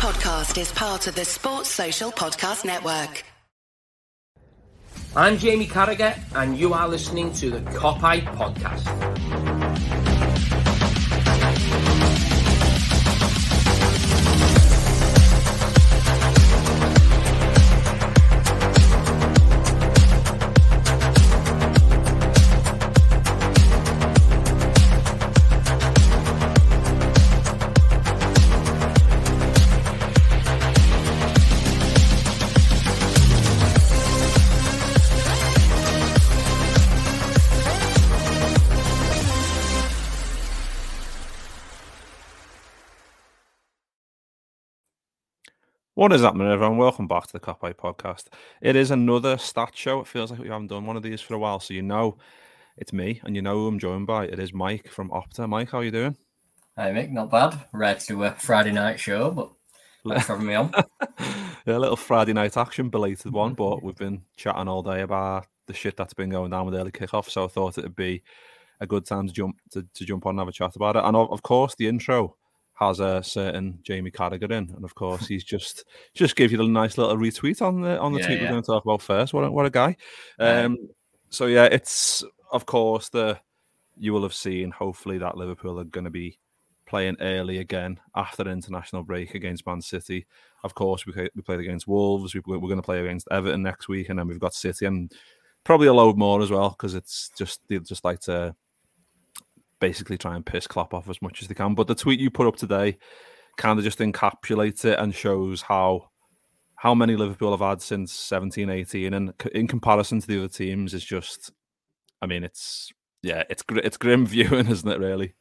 podcast is part of the Sports Social Podcast Network. I'm Jamie Carragher, and you are listening to the Kop Hype Podcast. What is happening, everyone? Welcome back to the Kop Hype podcast. It is another stat show. It feels like we haven't done one of these for a while, so you know it's me, and you know who I'm joined by. It is Mike from Opta. Mike, how are you doing? Hi, Mick. Not bad. Ready to do a Friday night show, but thanks for having me on. yeah, a little Friday night action, belated one, but we've been chatting all day about the shit that's been going down with early kickoff, so I thought it'd be a good time to jump to, to jump on and have a chat about it. And of, of course, the intro has a certain Jamie Carragher in, and of course he's just just gave you a nice little retweet on the on the Yeah, tweet yeah. we're going to talk about first. What a, what a guy! Um, so yeah, it's of course the you will have seen. Hopefully that Liverpool are going to be playing early again after the international break against Man City. Of course, we we played against Wolves. We, we're going to play against Everton next week, and then we've got City and probably a load more as well because it's just they just like to basically try and piss Klopp off as much as they can. But the tweet you put up today kind of just encapsulates it and shows how how many Liverpool have had since 17 18 and in comparison to the other teams is just I mean it's yeah it's it's grim viewing isn't it really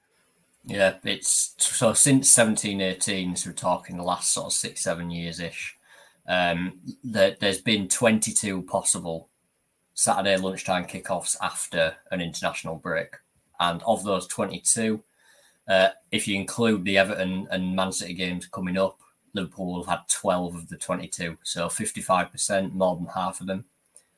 Yeah, it's so since seventeen eighteen, so we're talking the last sort of six, seven years ish. Um, there, there's been 22 possible Saturday lunchtime kickoffs after an international break. And of those 22, uh, if you include the Everton and Man City games coming up, Liverpool have had 12 of the 22. So 55%, more than half of them.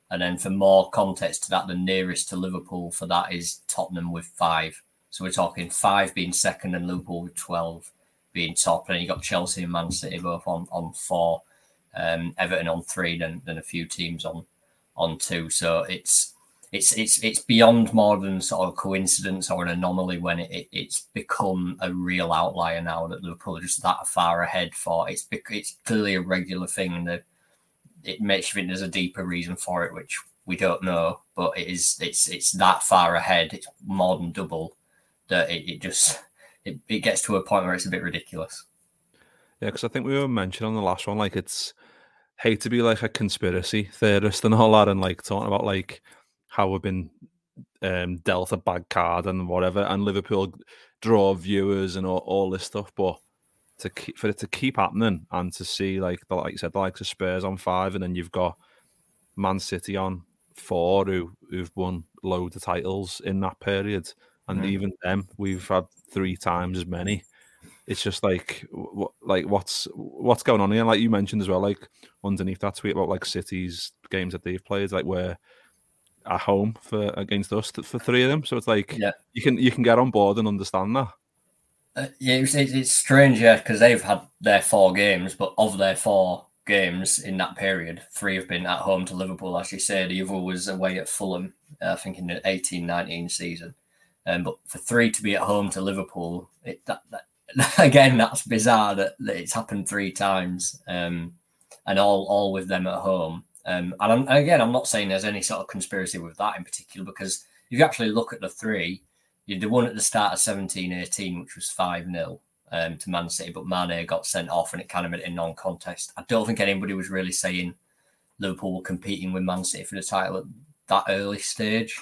And then for more context to that, the nearest to Liverpool for that is Tottenham with five. So we're talking five being second and Liverpool with 12 being top. And then you've got Chelsea and Man City both on, on four, um, Everton on three, then, then a few teams on on two. So it's it's it's it's beyond more than sort of coincidence or an anomaly when it, it, it's become a real outlier now that Liverpool are just that far ahead for it's it's clearly a regular thing and it makes you think there's a deeper reason for it which we don't know but it is it's it's that far ahead it's more than double that it, it just it, it gets to a point where it's a bit ridiculous. Yeah because I think we were mentioning on the last one like it's hate to be like a conspiracy theorist and all that and like talking about like how we've been um, dealt a bad card and whatever, and Liverpool draw viewers and all, all this stuff. But to keep, for it to keep happening and to see like the like you said, the likes of Spurs on five, and then you've got Man City on four, who who've won loads of titles in that period, and Mhm. even them we've had three times as many. It's just like what like what's what's going on here? Like you mentioned as well, like underneath that tweet about like City's games that they've played, like where at home for against us for three of them. So it's like Yeah. you can you can get on board and understand that. Uh, yeah, it's, it's, it's strange, yeah, because they've had their four games, but of their four games in that period, three have been at home to Liverpool, as you say. The other was away at Fulham, uh, I think in the 18 19 season. Um, but for three to be at home to Liverpool, it, that, that, again, that's bizarre that, that it's happened three times um, and all, all with them at home. Um, and, I'm, and again, I'm not saying there's any sort of conspiracy with that in particular, because if you actually look at the three, the one at the start of 17 18, which was 5 0 um, to Man City, but Mane got sent off and it kind of made it a non contest. I don't think anybody was really saying Liverpool were competing with Man City for the title at that early stage.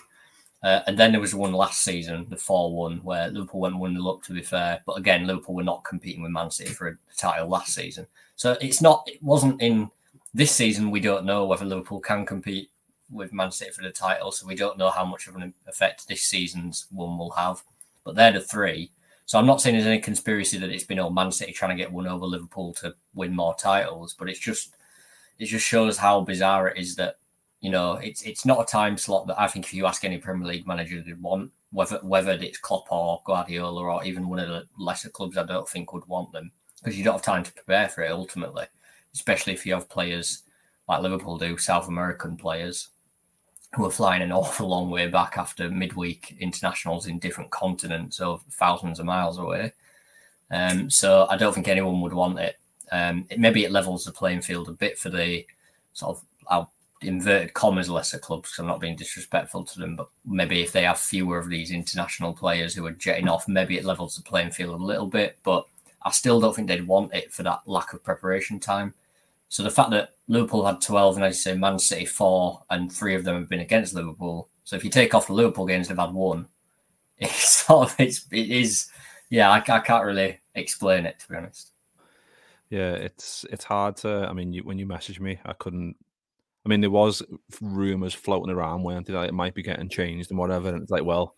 Uh, and then there was one last season, the 4 1, where Liverpool went 1 0 up, to be fair. But again, Liverpool were not competing with Man City for a title last season. So it's not, it wasn't in this season. We don't know whether Liverpool can compete with Man City for the title. So we don't know how much of an effect this season's one will have. But they're the three. So I'm not saying there's any conspiracy that it's been all Man City trying to get one over Liverpool to win more titles, but it's just it just shows how bizarre it is that you know it's it's not a time slot that I think if you ask any Premier League manager they'd want whether whether it's Klopp or Guardiola or even one of the lesser clubs I don't think would want them. because you don't have time to prepare for it ultimately, especially if you have players like Liverpool do, South American players who are flying an awful long way back after midweek internationals in different continents or thousands of miles away. Um, so I don't think anyone would want it. Um, it maybe it levels the playing field a bit for the sort of I'll inverted commas lesser clubs I'm not being disrespectful to them, but maybe if they have fewer of these international players who are jetting off, maybe it levels the playing field a little bit. But I still don't think they'd want it for that lack of preparation time. So the fact that Liverpool had 12 and as you say, Man City four, and three of them have been against Liverpool. So if you take off the Liverpool games, they've had one. It's sort of it's it is yeah. I, I can't really explain it to be honest. Yeah, it's it's hard to. I mean, you, when you messaged me, I couldn't. I mean, there was rumors floating around where like, it might be getting changed and whatever. And it's like, well,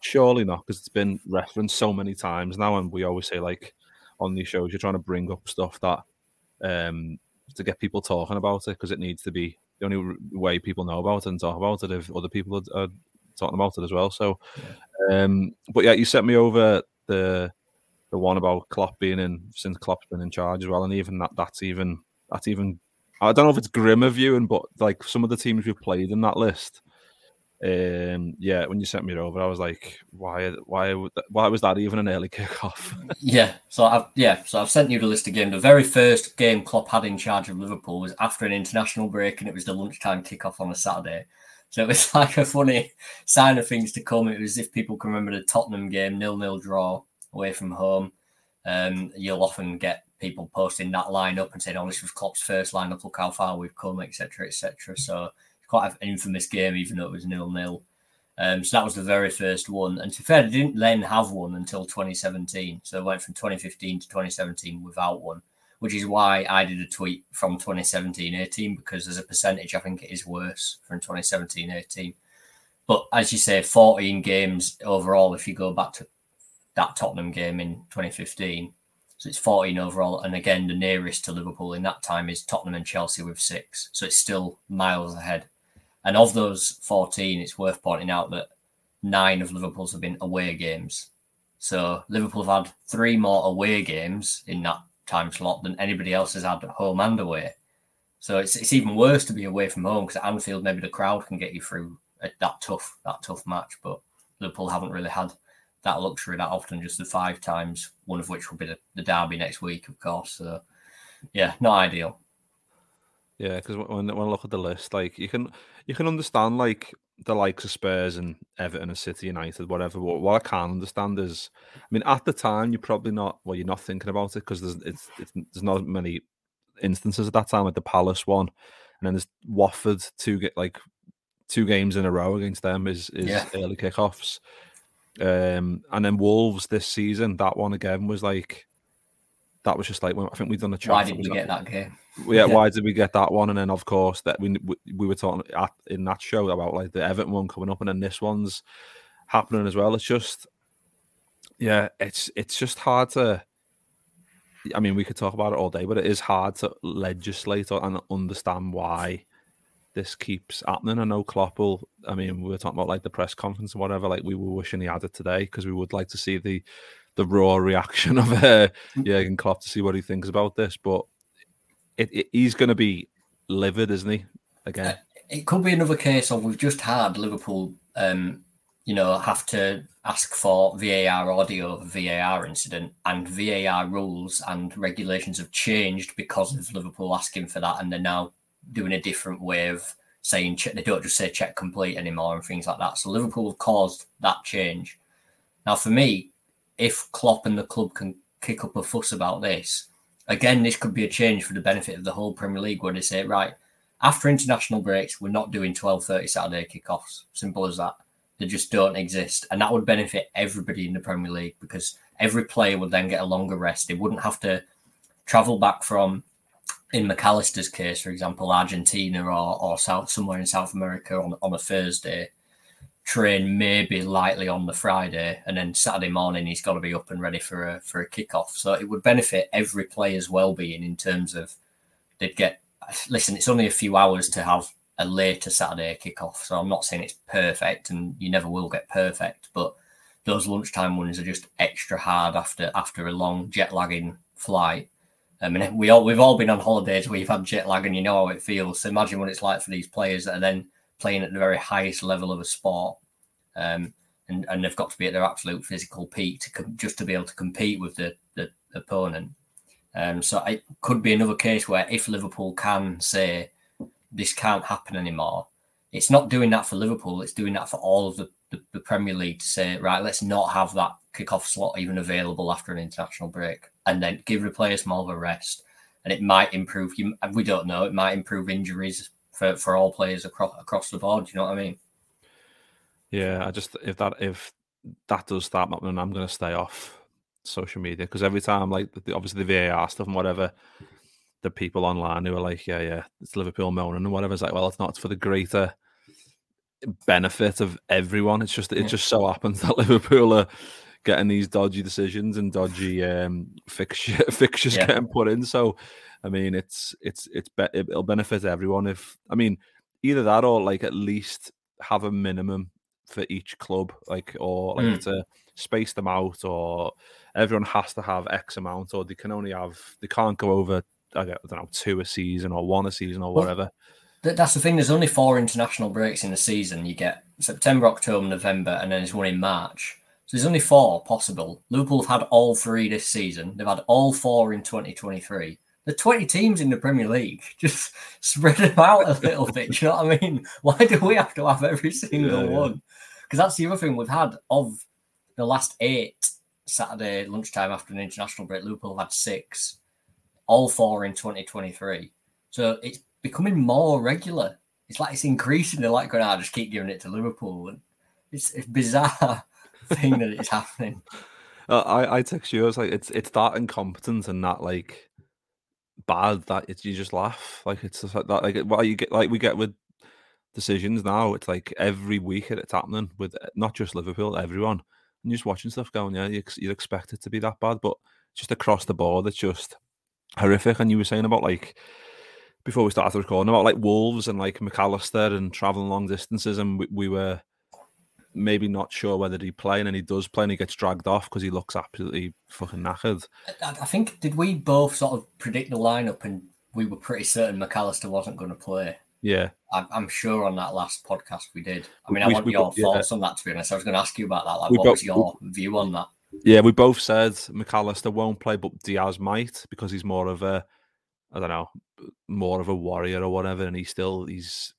surely not, because it's been referenced so many times now, and we always say like on these shows, you're trying to bring up stuff that um to get people talking about it because it needs to be the only way people know about it and talk about it if other people are, are talking about it as well. So, yeah. um, but yeah, you sent me over the the one about Klopp being in since Klopp's been in charge as well, and even that that's even that's even I don't know if it's grimmer viewing, but like some of the teams we've played in that list. Um, yeah, when you sent me over, I was like, why, why, why was that even an early kickoff? yeah, so I've yeah, so I've sent you the list again. The very first game Klopp had in charge of Liverpool was after an international break, and it was the lunchtime kickoff on a Saturday. So it was like a funny sign of things to come. It was if people can remember the Tottenham game, nil-nil draw away from home. Um, you'll often get people posting that lineup and saying, "Oh, this was Klopp's first lineup. Look how far we've come, etc., etc." So quite an infamous game, even though it was nil nil. Um, so that was the very first one. And to be fair, they didn't then have one until 2017. So it went from 2015 to 2017 without one, which is why I did a tweet from 2017 18 because as a percentage, I think it is worse from 2017 18. But as you say, 14 games overall, if you go back to that Tottenham game in 2015. So it's 14 overall. And again, the nearest to Liverpool in that time is Tottenham and Chelsea with six. So it's still miles ahead. And of those 14, it's worth pointing out that nine of Liverpool's have been away games. So Liverpool have had three more away games in that time slot than anybody else has had at home and away. So it's it's even worse to be away from home because at Anfield maybe the crowd can get you through a, that tough that tough match, but Liverpool haven't really had that luxury that often, just the five times, one of which will be the, the derby next week, of course. So yeah, not ideal. Yeah, because when, when I look at the list, like you can you can understand like the likes of Spurs and Everton and City United, whatever. What, what I can't understand is, I mean, at the time you're probably not well, you're not thinking about it because there's it's, it's there's not many instances at that time, like the Palace one, and then there's Watford two get like two games in a row against them is is yeah. early kickoffs, um, and then Wolves this season. That one again was like that was just like I think we've done a chat. Why did we get that game? Yeah, why did we get that one? And then of course that we we were talking at, in that show about like the Everton one coming up, and then this one's happening as well. It's just yeah, it's it's just hard to. I mean, we could talk about it all day, but it is hard to legislate and understand why this keeps happening. I know Klopp will. I mean, we were talking about like the press conference and whatever. Like we were wishing he had it today because we would like to see the the raw reaction of uh, mm. Jurgen Klopp to see what he thinks about this. But it, it, he's going to be livid, isn't he? Again, uh, it could be another case of we've just had Liverpool, um, you know, have to ask for VAR audio VAR incident, and VAR rules and regulations have changed because of Liverpool asking for that, and they're now doing a different way of saying check, they don't just say check complete anymore and things like that. So Liverpool have caused that change. Now, for me, if Klopp and the club can kick up a fuss about this, again, this could be a change for the benefit of the whole Premier League where they say, right, after international breaks, we're not doing 12.30 Saturday kickoffs. Simple as that. They just don't exist. And that would benefit everybody in the Premier League because every player would then get a longer rest. They wouldn't have to travel back from, in McAllister's case, for example, Argentina or, or South, somewhere in South America on, on a Thursday train maybe lightly on the Friday, and then Saturday morning he's got to be up and ready for a for a kickoff. So it would benefit every player's well-being in terms of they'd get. Listen, it's only a few hours to have a later Saturday kickoff, so I'm not saying it's perfect, and you never will get perfect, but those lunchtime ones are just extra hard after after a long jet lagging flight. I mean, we all we've all been on holidays you've had jet lag and you know how it feels. So imagine what it's like for these players that are then playing at the very highest level of a sport, um, and and they've got to be at their absolute physical peak to com- just to be able to compete with the the opponent. Um, so it could be another case where if Liverpool can say this can't happen anymore, it's not doing that for Liverpool. It's doing that for all of the, the, the Premier League to say, right, let's not have that kickoff slot even available after an international break, and then give the players more of a rest. And it might improve. You, we don't know. It might improve injuries for, for all players across across the board. You know what I mean? Yeah, I just if that if that does start happening, I'm going to stay off social media because every time, like the, obviously the VAR stuff and whatever, the people online who are like, yeah, yeah, it's Liverpool moaning and whatever. It's like, well, it's not. It's for the greater benefit of everyone. It's just it just so happens that Liverpool are getting these dodgy decisions and dodgy um, fixture, fixtures yeah. getting put in. So, I mean, it's it's it's be- it'll benefit everyone if I mean either that or like at least have a minimum for each club, like or like mm. to space them out, or everyone has to have X amount, or they can only have they can't go over I don't know two a season or one a season or whatever. Well, that's the thing. There's only four international breaks in a season. You get September, October, November, and then there's one in March. So there's only four possible. Liverpool have had all three this season. They've had all four in 2023. The 20 teams in the Premier League. Just spread them out a little bit. Do you know what I mean? Why do we have to have every single yeah, yeah. one? Because that's the other thing we've had of the last eight Saturday lunchtime after an international break. Liverpool have had six, all four in 2023. So it's becoming more regular. It's like it's increasing. They're like going, oh, just keep giving it to Liverpool. And it's, it's bizarre thing that it's happening. Uh, I I text you. I was like, it's it's that incompetent and that like bad that it's you just laugh. Like it's just like that. Like what you get like we get with decisions now. It's like every week it's happening with uh, not just Liverpool, everyone. And you're just watching stuff going, yeah, you, you'd expect it to be that bad, but just across the board, it's just horrific. And you were saying about like before we started recording about like Wolves and like McAllister and traveling long distances, and we, we were maybe not sure whether he play, and then he does play, and he gets dragged off because he looks absolutely fucking knackered. I think did we both sort of predict the lineup, and we were pretty certain McAllister wasn't going to play. Yeah, I'm, I'm, sure on that last podcast we did. I mean, we, I want we, your we, thoughts yeah. on that. To be honest, I was going to ask you about that. Like, what both, was your view on that? Yeah, we both said McAllister won't play, but Diaz might because he's more of a, I don't know, more of a warrior or whatever, and he's still he's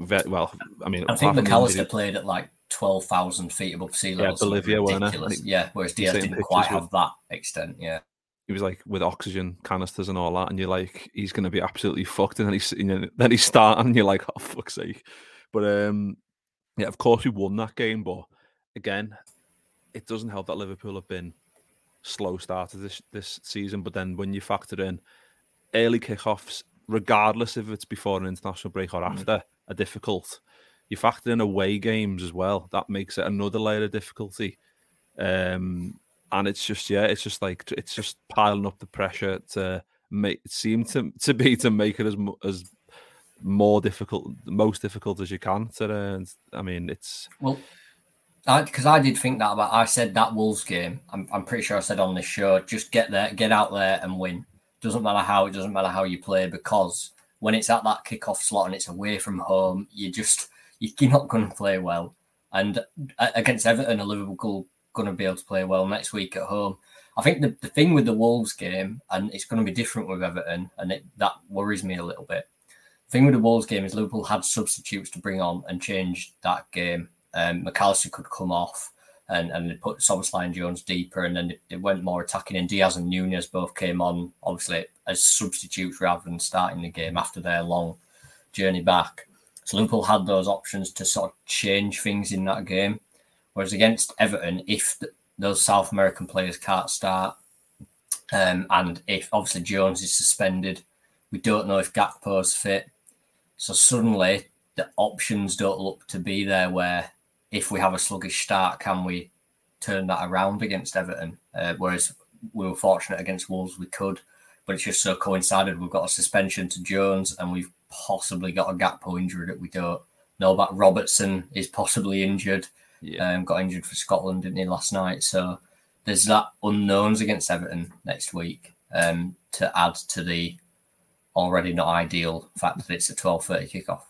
very, well, I mean, I think McAllister played at like twelve thousand feet above sea level. Yeah, Bolivia, ridiculous. Yeah, whereas Diaz didn't quite have with, that extent. Yeah, he was like with oxygen canisters and all that, and you're like, he's going to be absolutely fucked. And then he's you know, then he's starting, and you're like, oh fuck's sake. But um, yeah, of course we won that game, but again, it doesn't help that Liverpool have been slow started this this season. But then when you factor in early kickoffs, regardless if it's before an international break or mm. after, are difficult. You factor in away games as well. That makes it another layer of difficulty. Um, and it's just yeah, it's just like it's just piling up the pressure to make it seem to to be to make it as as more difficult, most difficult as you can. To, I mean, it's well, because I, I, did think that about. I said that Wolves game. I'm, I'm pretty sure I said on this show, just get there, get out there, and win. Doesn't matter how. It doesn't matter how you play because when it's at that kickoff slot and it's away from home, you're just you're not going to play well. And against Everton, a Liverpool going to be able to play well next week at home. I think the, the thing with the Wolves game, and it's going to be different with Everton, and it, that worries me a little bit. The thing with the Wolves game is Liverpool had substitutes to bring on and change that game. Um, McAllister could come off and, and they put Szoboszlai and Jones deeper, and then it went more attacking. And Diaz and Nunez both came on, obviously, as substitutes rather than starting the game after their long journey back. So Liverpool had those options to sort of change things in that game. Whereas against Everton, if those South American players can't start, um, and if obviously Jones is suspended, we don't know if Gakpo's fit. So suddenly the options don't look to be there where if we have a sluggish start, can we turn that around against Everton? Uh, whereas we were fortunate against Wolves, we could, but it's just so coincided. We've got a suspension to Jones, and we've possibly got a Gakpo injury that we don't know about. Robertson is possibly injured. Yeah. Um, got injured for Scotland, didn't he, last night? So there's that unknowns against Everton next week um, to add to the already not ideal fact that it's a 12.30 kickoff.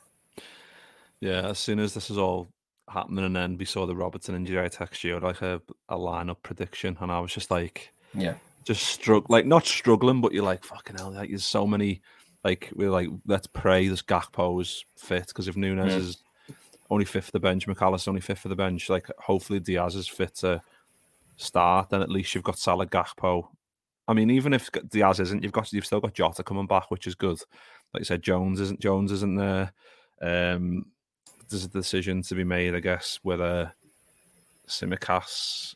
Yeah, as soon as this is all happening and then we saw the Robertson injury, I texted you like a, a lineup prediction and I was just like, yeah, just struggle, like not struggling, but you're like, fucking hell, like there's so many, like we're like, let's pray this Gakpo is fit because if Nunez is only fifth for the bench, McAllister only fifth for the bench, like hopefully Diaz is fit to start, then at least you've got Salah Gakpo. I mean, even if Diaz isn't, you've got you've still got Jota coming back, which is good. Like you said, Jones isn't Jones isn't there. Um, there's a decision to be made, I guess, whether Tsimikas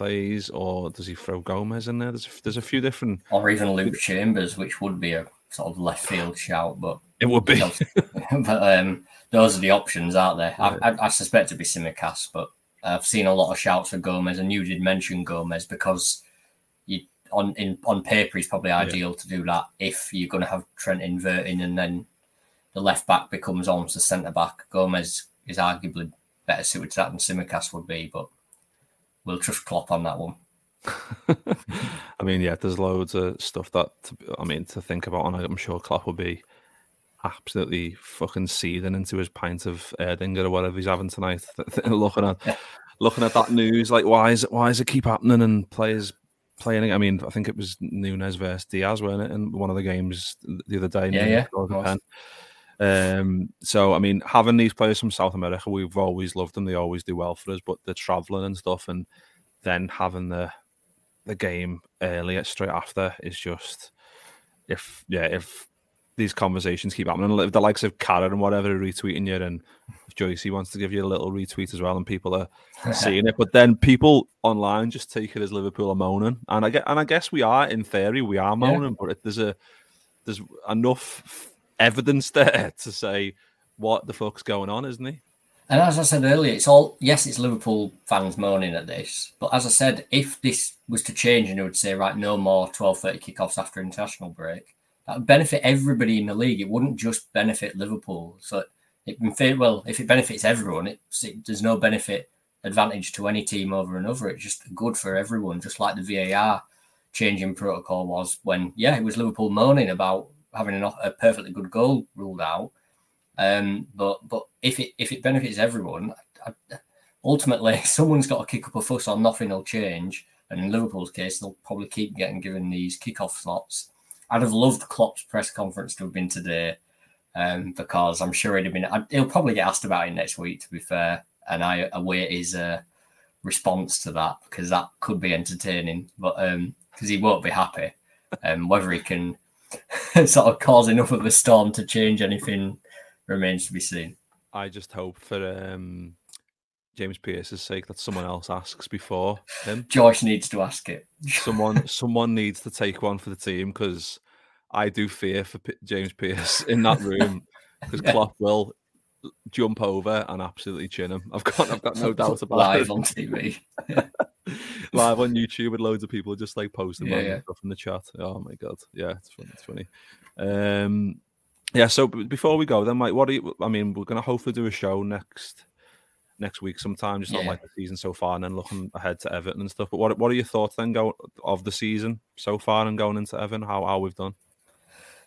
plays or does he throw Gomez in there? There's a, there's a few different, or even Luke Chambers, which would be a sort of left field shout, but it would be. but um, those are the options, aren't there? Yeah. I, I, suspect to be Tsimikas, but I've seen a lot of shouts for Gomez, and you did mention Gomez because you on in on paper he's probably ideal yeah. to do that if you're going to have Trent inverting and then the left back becomes almost a centre back. Gomez is arguably better suited to that than Tsimikas would be, but we'll trust Klopp on that one. I mean, yeah, there's loads of stuff that to, I mean to think about, and I'm sure Klopp will be absolutely fucking seething into his pint of Erdinger or whatever he's having tonight. looking at looking at that news, like why is it why is it keep happening and players playing? I mean, I think it was Nunez versus Diaz, weren't it, in one of the games the other day? Yeah, yeah. Um, so I mean, having these players from South America, we've always loved them. They always do well for us, but they're traveling and stuff, and then having the the game earlier straight after is just if yeah if these conversations keep happening, if the likes of Carra and whatever are retweeting you, and if Joycey wants to give you a little retweet as well, and people are seeing it, but then people online just take it as Liverpool are moaning, and I get and I guess we are in theory we are moaning, yeah. but there's a there's enough evidence there to say what the fuck's going on, isn't he? And as I said earlier, it's all yes, it's Liverpool fans moaning at this. But as I said, if this was to change and you would say, right, no more 12:30 kickoffs after international break, that would benefit everybody in the league. It wouldn't just benefit Liverpool. So it well, if it benefits everyone, it, there's no benefit advantage to any team over another. It's just good for everyone, just like the VAR changing protocol was when, yeah, it was Liverpool moaning about having a perfectly good goal ruled out. Um, but but if it if it benefits everyone, I, ultimately someone's got to kick up a fuss or nothing will change. And in Liverpool's case, they'll probably keep getting given these kickoff slots. I'd have loved Klopp's press conference to have been today, um, because I'm sure he'd have been. He'll probably get asked about it next week. To be fair, and I await his uh, response to that because that could be entertaining. But because um, he won't be happy, um, whether he can sort of cause enough of a storm to change anything remains to be seen. I just hope for um, James Pearce's sake that someone else asks before him. Josh needs to ask it. someone, someone needs to take one for the team because I do fear for P- James Pearce in that room because yeah. Klopp will jump over and absolutely chin him. I've got, I've got no doubt about Live it. Live on TV. live on YouTube with loads of people just like posting yeah, yeah. stuff in the chat. Oh my god, yeah, it's funny. It's funny. Um, yeah. So before we go, then, Mike, what are you? I mean, we're gonna hopefully do a show next next week sometime, just yeah. on like the season so far, and then looking ahead to Everton and stuff. But what what are your thoughts then go of the season so far and going into Everton? How how we've done?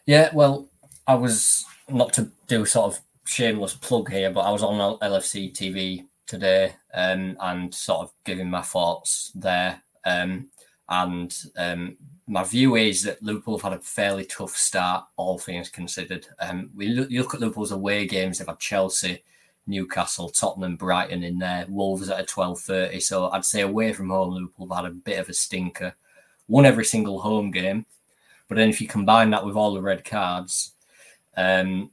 Yeah, well, I was not to do sort of shameless plug here, but I was on LFC TV today um, and sort of giving my thoughts there. Um, and um, my view is that Liverpool have had a fairly tough start, all things considered. Um, we look, look, at Liverpool's away games; they've had Chelsea, Newcastle, Tottenham, Brighton in there. Wolves at a twelve thirty. So I'd say away from home, Liverpool have had a bit of a stinker. Won every single home game, but then if you combine that with all the red cards, um,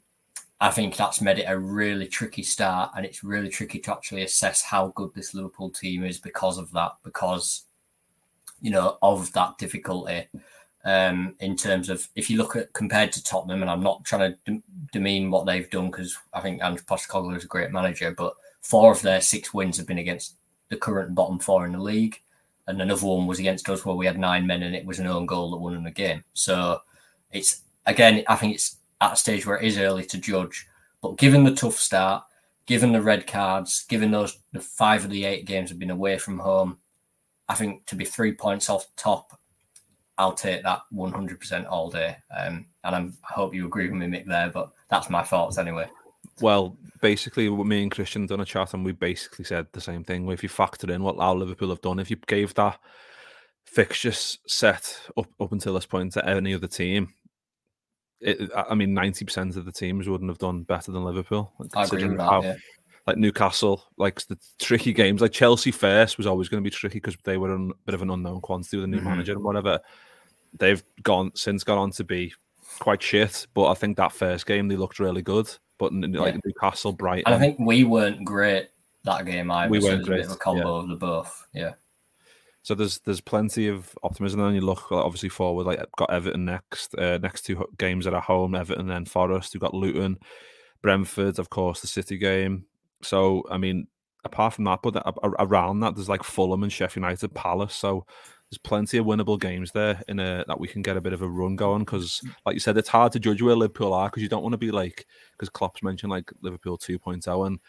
I think that's made it a really tricky start, and it's really tricky to actually assess how good this Liverpool team is because of that, because you know of that difficulty. Um, in terms of if you look at compared to Tottenham, and I'm not trying to de- demean what they've done because I think Ange Postecoglou is a great manager, but four of their six wins have been against the current bottom four in the league, and another one was against us where we had nine men and it was an own goal that won in the game. So it's again, I think it's at a stage where it is early to judge. But given the tough start, given the red cards, given those the five of the eight games have been away from home, I think to be three points off top, I'll take that 100% all day. Um, and I'm, I hope you agree with me, Mick, there, but that's my thoughts anyway. Well, basically, me and Christian done a chat, and we basically said the same thing. If you factor in what our Liverpool have done, if you gave that fixture set up up until this point to any other team, it, I mean, ninety percent of the teams wouldn't have done better than Liverpool. I agree with that. yeah. Like Newcastle, like the tricky games, like Chelsea first was always going to be tricky because they were a bit of an unknown quantity with a new mm-hmm. manager and whatever. They've gone since gone on to be quite shit, but I think that first game they looked really good. But like yeah. Newcastle, Brighton, and I think we weren't great that game either. We so weren't great. A, a combo yeah. of the both. Yeah. So there's there's plenty of optimism. And you look obviously forward, like got Everton next. Uh, next two games at home, Everton then Forest. You've got Luton, Brentford, of course, the City game. So I mean, apart from that, but around that, there's like Fulham and Sheffield United, Palace. So there's plenty of winnable games there in a that we can get a bit of a run going. Because, like you said, it's hard to judge where Liverpool are because you don't want to be like because Klopp's mentioned like Liverpool 2.0 and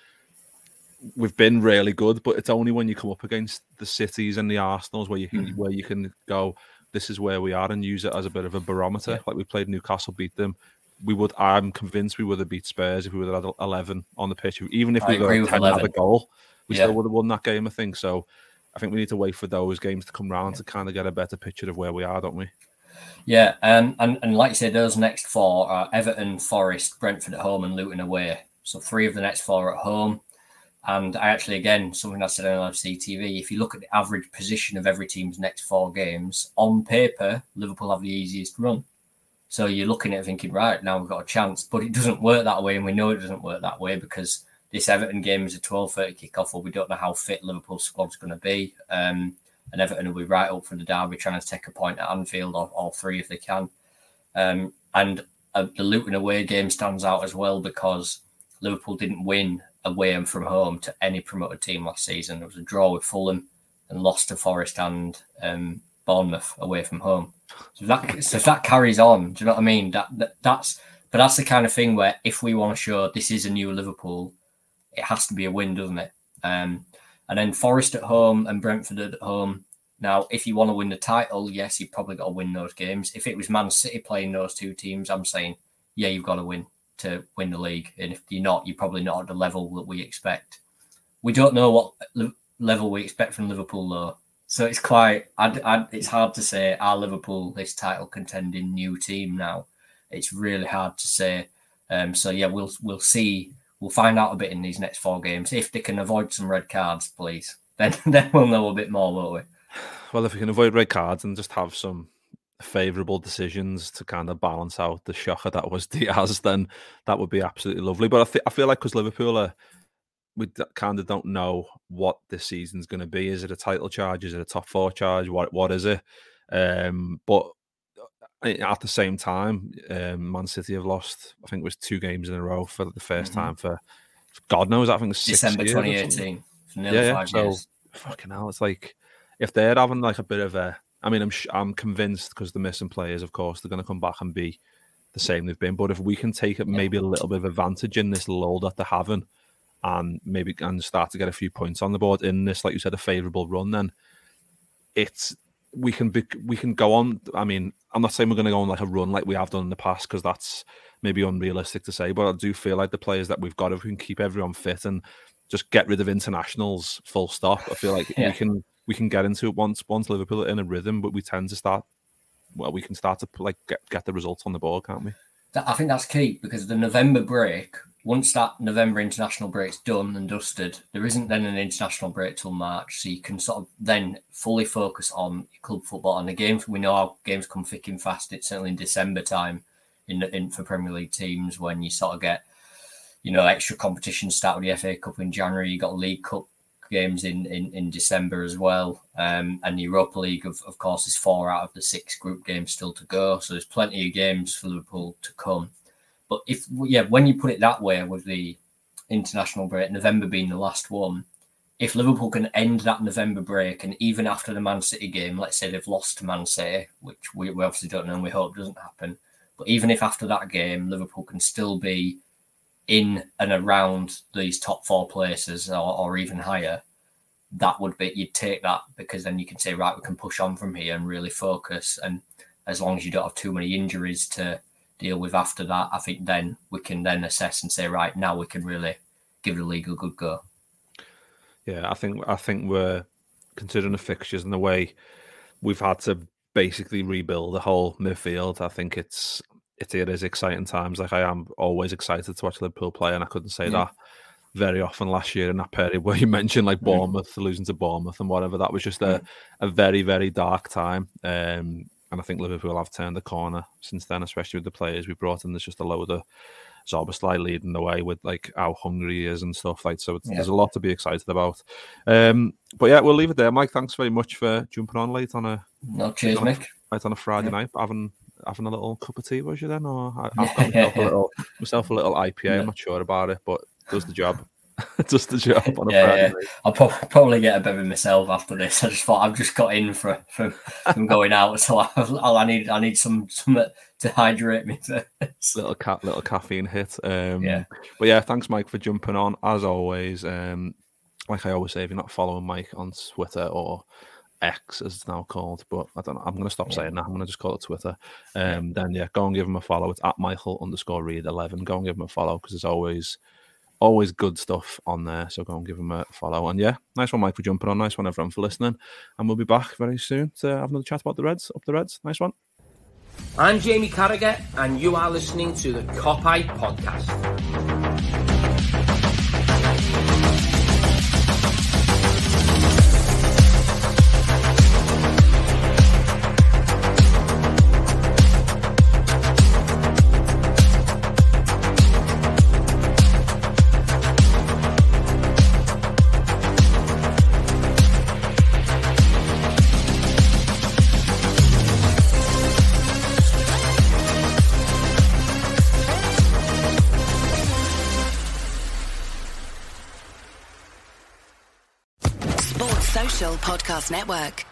we've been really good, but it's only when you come up against the cities and the Arsenals where you can mm. where you can go. This is where we are and use it as a bit of a barometer. Yeah. Like we played Newcastle, beat them. We would. I'm convinced we would have beat Spurs if we would have had 11 on the pitch. Even if we have had a goal, we yeah. still would have won that game. I think so. I think we need to wait for those games to come round yeah. to kind of get a better picture of where we are, don't we? Yeah, um, and and like you said, those next four are Everton, Forest, Brentford at home, and Luton away. So three of the next four at home. And I actually, again, something I said on LFC TV, if you look at the average position of every team's next four games, on paper, Liverpool have the easiest run. So you're looking at thinking, right, now we've got a chance. But it doesn't work that way. And we know it doesn't work that way because this Everton game is a 12.30 kickoff where we don't know how fit Liverpool's squad's going to be. Um, and Everton will be right up for the derby trying to take a point at Anfield or all three if they can. Um, and uh, the Luton away game stands out as well because Liverpool didn't win away and from home to any promoted team last season. There was a draw with Fulham and lost to Forest and um, Bournemouth away from home. So that so if that carries on, do you know what I mean? That, that that's but that's the kind of thing where if we want to show this is a new Liverpool, it has to be a win, doesn't it? Um, and then Forest at home and Brentford at home. Now, if you want to win the title, yes, you've probably got to win those games. If it was Man City playing those two teams, I'm saying, yeah, you've got to win to win the league. And if you're not, you're probably not at the level that we expect. We don't know what level we expect from Liverpool, though. So it's quite, I'd, I'd, it's hard to say, are Liverpool this title contending new team now? It's really hard to say. Um, so yeah, we'll we'll see we'll find out a bit in these next four games. If they can avoid some red cards, please, then then we'll know a bit more, won't we? Well, if we can avoid red cards and just have some favourable decisions to kind of balance out the shocker that was Diaz, then that would be absolutely lovely. But I, th- I feel like because Liverpool are, we kind of don't know what this season's going to be. Is it a title charge? Is it a top four charge? What What is it? Um, but at the same time, um, Man City have lost. I think it was two games in a row for the 1st mm-hmm. time for God knows. I think December twenty eighteen. Yeah, yeah. So years. fucking hell, it's like if they're having like a bit of a. I mean, I'm I'm convinced because the missing players, of course, they're going to come back and be the same they've been. But if we can take maybe a little bit of advantage in this lull that they're having, and maybe and start to get a few points on the board in this, like you said, a favourable run, then it's we can be, we can go on. I mean, I'm not saying we're going to go on like a run like we have done in the past because that's maybe unrealistic to say. But I do feel like the players that we've got, if we can keep everyone fit and just get rid of internationals, full stop. I feel like yeah. we can we can get into it once once Liverpool are in a rhythm, but we tend to start. Well, we can start to like get get the results on the board, can't we? I think that's key because the November break once that November international break's done and dusted, there isn't then an international break till March, so you can sort of then fully focus on club football and the games. We know our games come thick and fast. It's certainly in December time in, in for Premier League teams when you sort of get you know extra competition start with the FA Cup in January. You got League Cup games in in, in December as well, um, and the Europa League of, of course is four out of the six group games still to go. So there's plenty of games for Liverpool to come. But if yeah, when you put it that way with the international break, November being the last one, if Liverpool can end that November break and even after the Man City game, let's say they've lost to Man City, which we, we obviously don't know and we hope doesn't happen, but even if after that game Liverpool can still be in and around these top four places or, or even higher, that would be you'd take that because then you can say right we can push on from here and really focus. And as long as you don't have too many injuries to deal with after that i think then we can then assess and say right now we can really give the league a good go. Yeah i think i think we're considering the fixtures and the way we've had to basically rebuild the whole midfield. I think it's it, it is exciting times like i am always excited to watch liverpool play and i couldn't say yeah. that very often last year in that period where you mentioned like mm. Bournemouth mm. losing to Bournemouth and whatever. That was just a, mm. a very, very dark time. Um, and I think Liverpool have turned the corner since then, especially with the players we brought in. There's just a load of Szoboszlai leading the way with like how hungry he is and stuff like so. Yeah. There's a lot to be excited about. Um, but yeah, we'll leave it there, Mike. Thanks very much for jumping on late on a no cheers, Mick. Late on a Friday yeah. night, having having a little cup of tea, was you then? Or I've got myself, a little, myself a little IPA. Yeah. I'm not sure about it, but does the job. does the job on a yeah, Friday. Yeah. I'll pro- probably get a bit of myself after this. I just thought I've just got in from from, from going out, so I, I, need I need some some to hydrate me. little cat, little caffeine hit. Um, yeah. But yeah, thanks, Mike, for jumping on as always. Um, like I always say, if you're not following Mike on Twitter or X as it's now called, but I don't know. I'm going to stop yeah. saying that. I'm going to just call it Twitter. Um, then yeah, go and give him a follow. It's at Michael underscore Reid eleven. Go and give him a follow because there's always always good stuff on there. So go and give him a follow. And yeah, nice one, Mike, for jumping on. Nice one, everyone, for listening. And we'll be back very soon to have another chat about the Reds. Up the Reds. Nice one. I'm Jamie Carragher, and you are listening to the Kop Hype Podcast. Podcast Network.